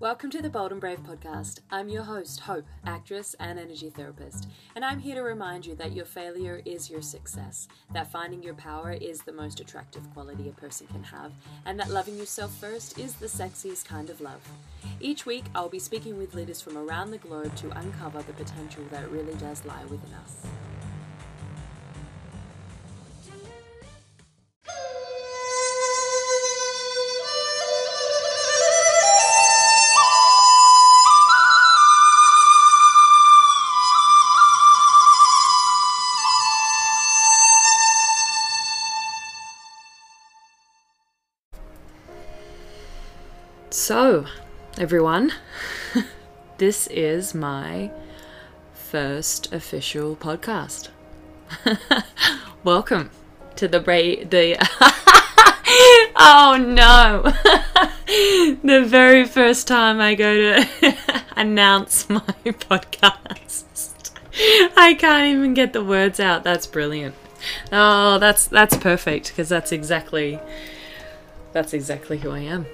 Welcome to the Bold and Brave podcast. I'm your host, Hope, actress and energy therapist, and I'm here to remind you that your failure is your success, that finding your power is the most attractive quality a person can have, and that loving yourself first is the sexiest kind of love. Each week, I'll be speaking with leaders from around the globe to uncover the potential that really does lie within us. So, everyone, this is my first official podcast. Welcome to the Bra- the Oh no. the very first time I go to announce my podcast. I can't even get the words out. That's brilliant. Oh, that's that's perfect because that's exactly that's exactly who I am.